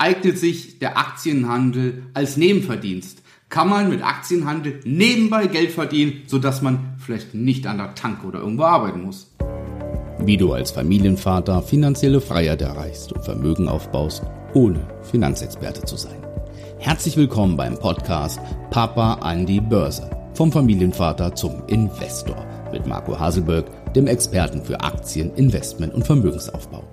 eignet sich der Aktienhandel als Nebenverdienst? Kann man mit Aktienhandel nebenbei Geld verdienen, sodass man vielleicht nicht an der Tanke oder irgendwo arbeiten muss? Wie du als Familienvater finanzielle Freiheit erreichst und Vermögen aufbaust, ohne Finanzexperte zu sein. Herzlich willkommen beim Podcast Papa an die Börse. Vom Familienvater zum Investor mit Marco Haselberg, dem Experten für Aktien, Investment und Vermögensaufbau.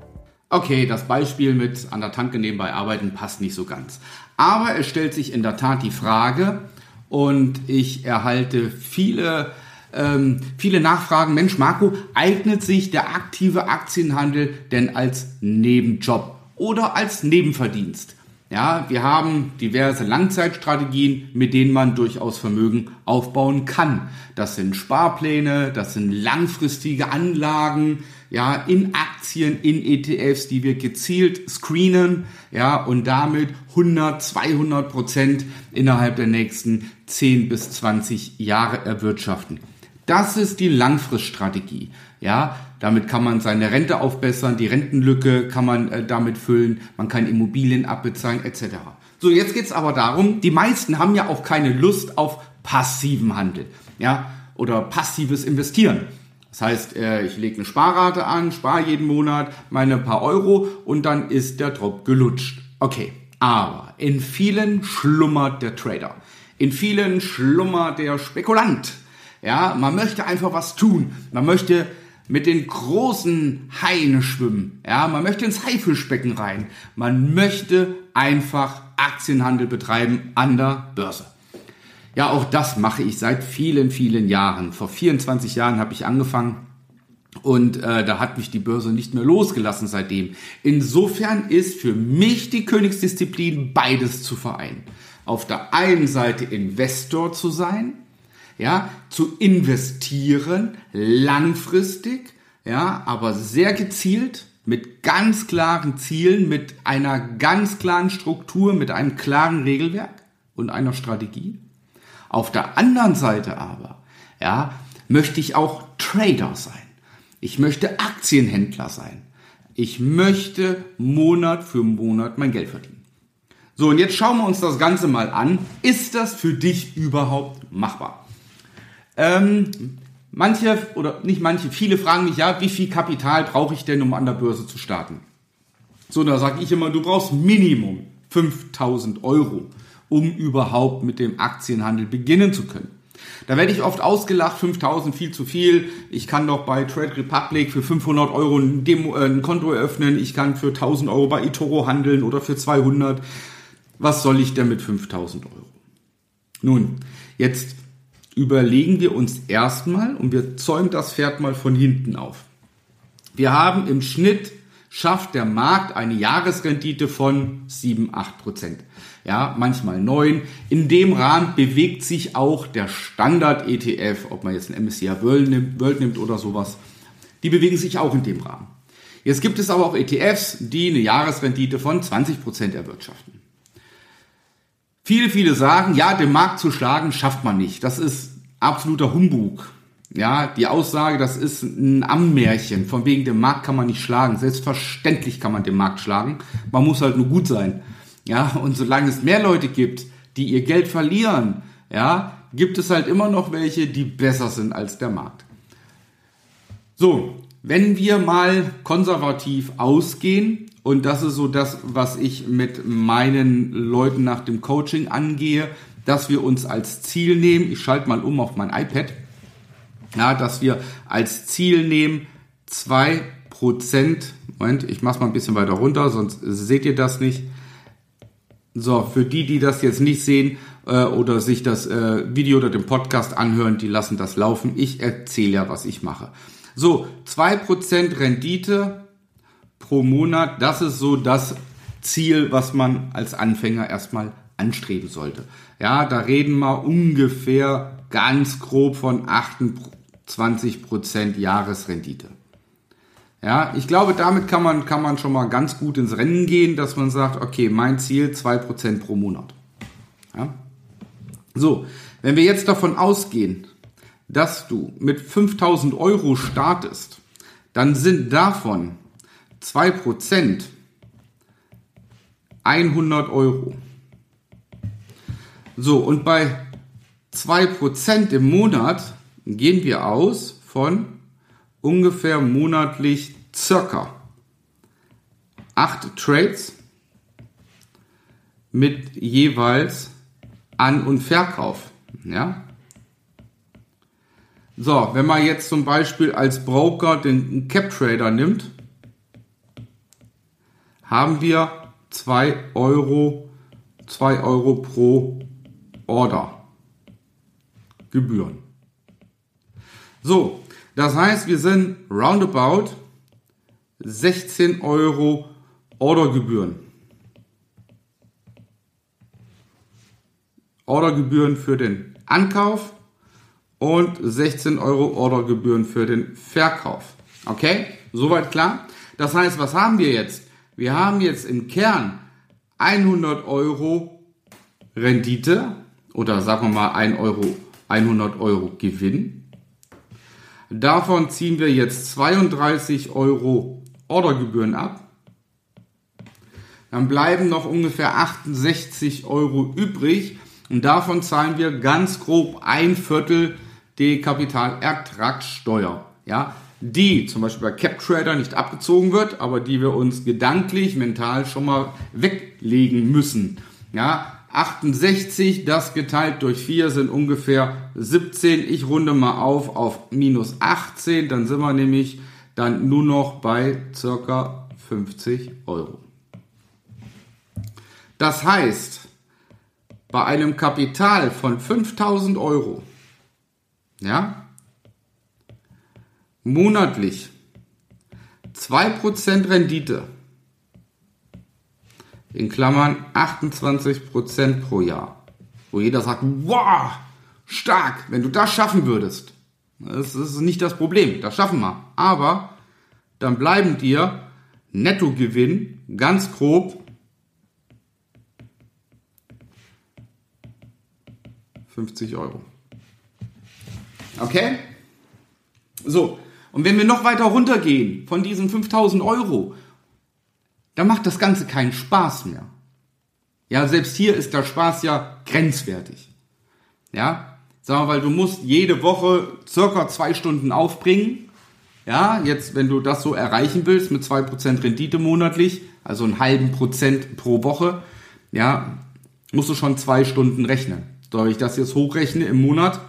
Okay, das Beispiel mit an der Tanke nebenbei arbeiten passt nicht so ganz. Aber es stellt sich in der Tat die Frage und ich erhalte viele, ähm, viele Nachfragen. Mensch, Marco, eignet sich der aktive Aktienhandel denn als Nebenjob oder als Nebenverdienst? Ja, wir haben diverse Langzeitstrategien, mit denen man durchaus Vermögen aufbauen kann. Das sind Sparpläne, das sind langfristige Anlagen, ja, in Aktien, in ETFs, die wir gezielt screenen, ja, und damit 100, 200 Prozent innerhalb der nächsten 10 bis 20 Jahre erwirtschaften. Das ist die Langfriststrategie. Ja, damit kann man seine Rente aufbessern, die Rentenlücke kann man äh, damit füllen, man kann Immobilien abbezahlen etc. So, jetzt geht's aber darum, die meisten haben ja auch keine Lust auf passiven Handel, ja, oder passives Investieren. Das heißt, äh, ich lege eine Sparrate an, spare jeden Monat meine paar Euro und dann ist der Drop gelutscht. Okay, aber in vielen schlummert der Trader. In vielen schlummert der Spekulant. Ja, man möchte einfach was tun. Man möchte mit den großen Haien schwimmen. Ja, man möchte ins Haifischbecken rein. Man möchte einfach Aktienhandel betreiben an der Börse. Ja, auch das mache ich seit vielen, vielen Jahren. Vor 24 Jahren habe ich angefangen und äh, da hat mich die Börse nicht mehr losgelassen seitdem. Insofern ist für mich die Königsdisziplin beides zu vereinen. Auf der einen Seite Investor zu sein, ja, zu investieren, langfristig, ja, aber sehr gezielt, mit ganz klaren Zielen, mit einer ganz klaren Struktur, mit einem klaren Regelwerk und einer Strategie. Auf der anderen Seite aber, ja, möchte ich auch Trader sein. Ich möchte Aktienhändler sein. Ich möchte Monat für Monat mein Geld verdienen. So, und jetzt schauen wir uns das Ganze mal an. Ist das für dich überhaupt machbar? Ähm, manche oder nicht manche, viele fragen mich ja, wie viel Kapital brauche ich denn, um an der Börse zu starten? So, da sage ich immer, du brauchst Minimum 5000 Euro, um überhaupt mit dem Aktienhandel beginnen zu können. Da werde ich oft ausgelacht, 5000 viel zu viel. Ich kann doch bei Trade Republic für 500 Euro ein, Demo, äh, ein Konto eröffnen. Ich kann für 1000 Euro bei eToro handeln oder für 200. Was soll ich denn mit 5000 Euro? Nun, jetzt überlegen wir uns erstmal und wir zäumen das Pferd mal von hinten auf. Wir haben im Schnitt schafft der Markt eine Jahresrendite von 7, 8 Prozent. Ja, manchmal 9. In dem Rahmen bewegt sich auch der Standard-ETF, ob man jetzt ein MSCI World nimmt, World nimmt oder sowas. Die bewegen sich auch in dem Rahmen. Jetzt gibt es aber auch ETFs, die eine Jahresrendite von 20 Prozent erwirtschaften. Viele, viele sagen, ja, den Markt zu schlagen schafft man nicht. Das ist absoluter Humbug. Ja, die Aussage, das ist ein Ammärchen. Von wegen dem Markt kann man nicht schlagen. Selbstverständlich kann man den Markt schlagen. Man muss halt nur gut sein. Ja, und solange es mehr Leute gibt, die ihr Geld verlieren, ja, gibt es halt immer noch welche, die besser sind als der Markt. So, wenn wir mal konservativ ausgehen, und das ist so das, was ich mit meinen Leuten nach dem Coaching angehe, dass wir uns als Ziel nehmen, ich schalte mal um auf mein iPad, ja, dass wir als Ziel nehmen, zwei Prozent, Moment, ich mach's mal ein bisschen weiter runter, sonst seht ihr das nicht. So, für die, die das jetzt nicht sehen äh, oder sich das äh, Video oder den Podcast anhören, die lassen das laufen. Ich erzähle ja, was ich mache. So, zwei Prozent Rendite pro Monat, das ist so das Ziel, was man als Anfänger erstmal anstreben sollte. Ja, da reden wir ungefähr ganz grob von 28% Jahresrendite. Ja, ich glaube, damit kann man, kann man schon mal ganz gut ins Rennen gehen, dass man sagt, okay, mein Ziel 2% pro Monat. Ja? So, wenn wir jetzt davon ausgehen, dass du mit 5000 Euro startest, dann sind davon 2% 100 Euro. So, und bei 2% im Monat gehen wir aus von ungefähr monatlich circa 8 Trades mit jeweils An- und Verkauf. Ja? So, wenn man jetzt zum Beispiel als Broker den Cap Trader nimmt, haben wir 2 Euro, 2 Euro pro Order Gebühren. So, das heißt, wir sind roundabout 16 Euro Ordergebühren. Ordergebühren für den Ankauf und 16 Euro Ordergebühren für den Verkauf. Okay, soweit klar. Das heißt, was haben wir jetzt? Wir haben jetzt im Kern 100 Euro Rendite oder sagen wir mal 1 Euro, 100 Euro Gewinn. Davon ziehen wir jetzt 32 Euro Ordergebühren ab. Dann bleiben noch ungefähr 68 Euro übrig und davon zahlen wir ganz grob ein Viertel die Kapitalertragssteuer. Ja, die zum Beispiel bei CapTrader nicht abgezogen wird, aber die wir uns gedanklich, mental schon mal weglegen müssen. Ja, 68, das geteilt durch 4 sind ungefähr 17. Ich runde mal auf auf minus 18, dann sind wir nämlich dann nur noch bei circa 50 Euro. Das heißt, bei einem Kapital von 5000 Euro, ja, monatlich 2% Rendite, in Klammern 28% pro Jahr, wo jeder sagt, wow, stark, wenn du das schaffen würdest. Das ist nicht das Problem, das schaffen wir. Aber dann bleiben dir Nettogewinn ganz grob 50 Euro. Okay? So, und wenn wir noch weiter runtergehen von diesen 5000 Euro, dann macht das Ganze keinen Spaß mehr. Ja, selbst hier ist der Spaß ja grenzwertig. Ja, sagen wir, weil du musst jede Woche circa zwei Stunden aufbringen. Ja, jetzt, wenn du das so erreichen willst mit zwei Prozent Rendite monatlich, also einen halben Prozent pro Woche, ja, musst du schon zwei Stunden rechnen. Soll ich das jetzt hochrechne im Monat,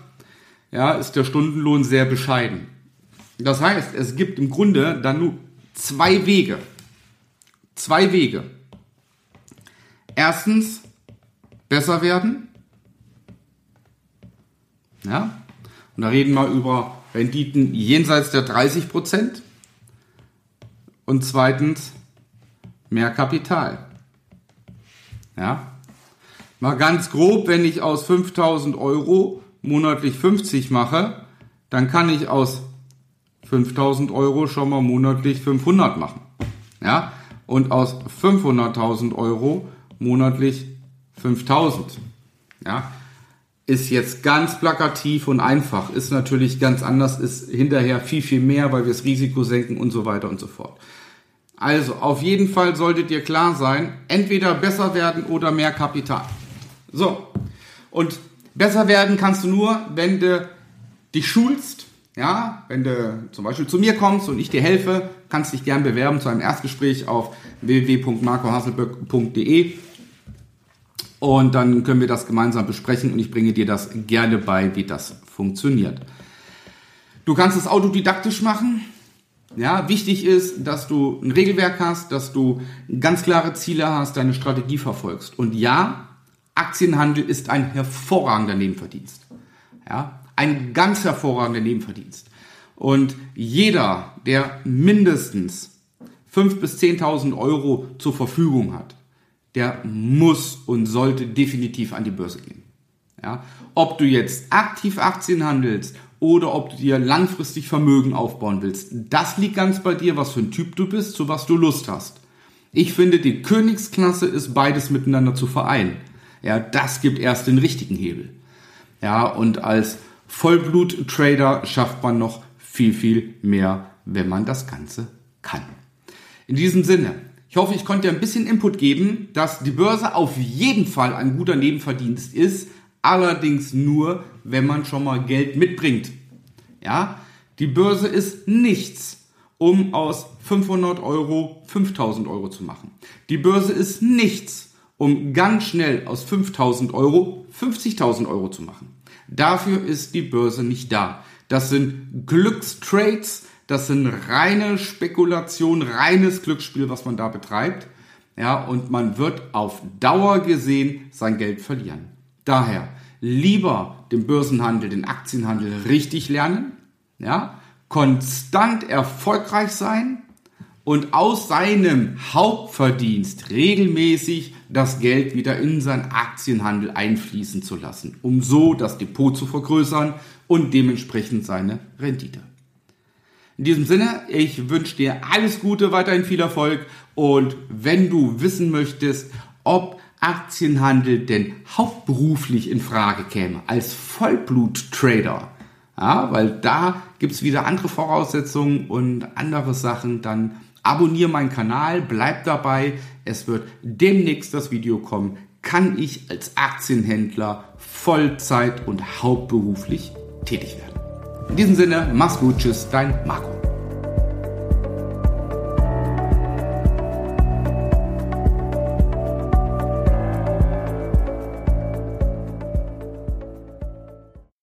ja, ist der Stundenlohn sehr bescheiden. Das heißt, es gibt im Grunde dann nur zwei Wege. Zwei Wege. Erstens, besser werden. Ja, und da reden wir über Renditen jenseits der 30 Prozent. Und zweitens, mehr Kapital. Ja, Mal ganz grob, wenn ich aus 5000 Euro monatlich 50 mache, dann kann ich aus 5000 Euro schon mal monatlich 500 machen. Ja? Und aus 500.000 Euro monatlich 5000. Ja? Ist jetzt ganz plakativ und einfach, ist natürlich ganz anders, ist hinterher viel, viel mehr, weil wir das Risiko senken und so weiter und so fort. Also, auf jeden Fall solltet ihr klar sein, entweder besser werden oder mehr Kapital. So. Und besser werden kannst du nur, wenn du dich schulst. Ja, wenn du zum Beispiel zu mir kommst und ich dir helfe, kannst dich gern bewerben zu einem Erstgespräch auf www.marcohasselböck.de und dann können wir das gemeinsam besprechen und ich bringe dir das gerne bei, wie das funktioniert. Du kannst es autodidaktisch machen. Ja, wichtig ist, dass du ein Regelwerk hast, dass du ganz klare Ziele hast, deine Strategie verfolgst. Und ja, Aktienhandel ist ein hervorragender Nebenverdienst. Ja, ein ganz hervorragender Nebenverdienst. Und jeder, der mindestens 5.000 bis 10.000 Euro zur Verfügung hat, der muss und sollte definitiv an die Börse gehen. Ja, ob du jetzt aktiv Aktien handelst oder ob du dir langfristig Vermögen aufbauen willst, das liegt ganz bei dir, was für ein Typ du bist, zu was du Lust hast. Ich finde, die Königsklasse ist beides miteinander zu vereinen. Ja, das gibt erst den richtigen Hebel. Ja, und als Vollblut-Trader schafft man noch viel, viel mehr, wenn man das Ganze kann. In diesem Sinne, Ich hoffe, ich konnte ein bisschen Input geben, dass die Börse auf jeden Fall ein guter Nebenverdienst ist, allerdings nur, wenn man schon mal Geld mitbringt. Ja, die Börse ist nichts, um aus 500 Euro 5000 Euro zu machen. Die Börse ist nichts, um ganz schnell aus 5000 Euro 50.000 Euro zu machen. Dafür ist die Börse nicht da. Das sind Glückstrades, das sind reine Spekulation, reines Glücksspiel, was man da betreibt. Ja, und man wird auf Dauer gesehen sein Geld verlieren. Daher lieber den Börsenhandel, den Aktienhandel richtig lernen, ja, konstant erfolgreich sein und aus seinem Hauptverdienst regelmäßig das Geld wieder in seinen Aktienhandel einfließen zu lassen, um so das Depot zu vergrößern und dementsprechend seine Rendite. In diesem Sinne, ich wünsche dir alles Gute, weiterhin viel Erfolg und wenn du wissen möchtest, ob Aktienhandel denn hauptberuflich in Frage käme, als Vollblut-Trader, ja, weil da gibt es wieder andere Voraussetzungen und andere Sachen, dann abonniere meinen Kanal, bleib dabei, es wird demnächst das Video kommen, kann ich als Aktienhändler Vollzeit und hauptberuflich tätig werden. In diesem Sinne, mach's gut, tschüss, dein Marco.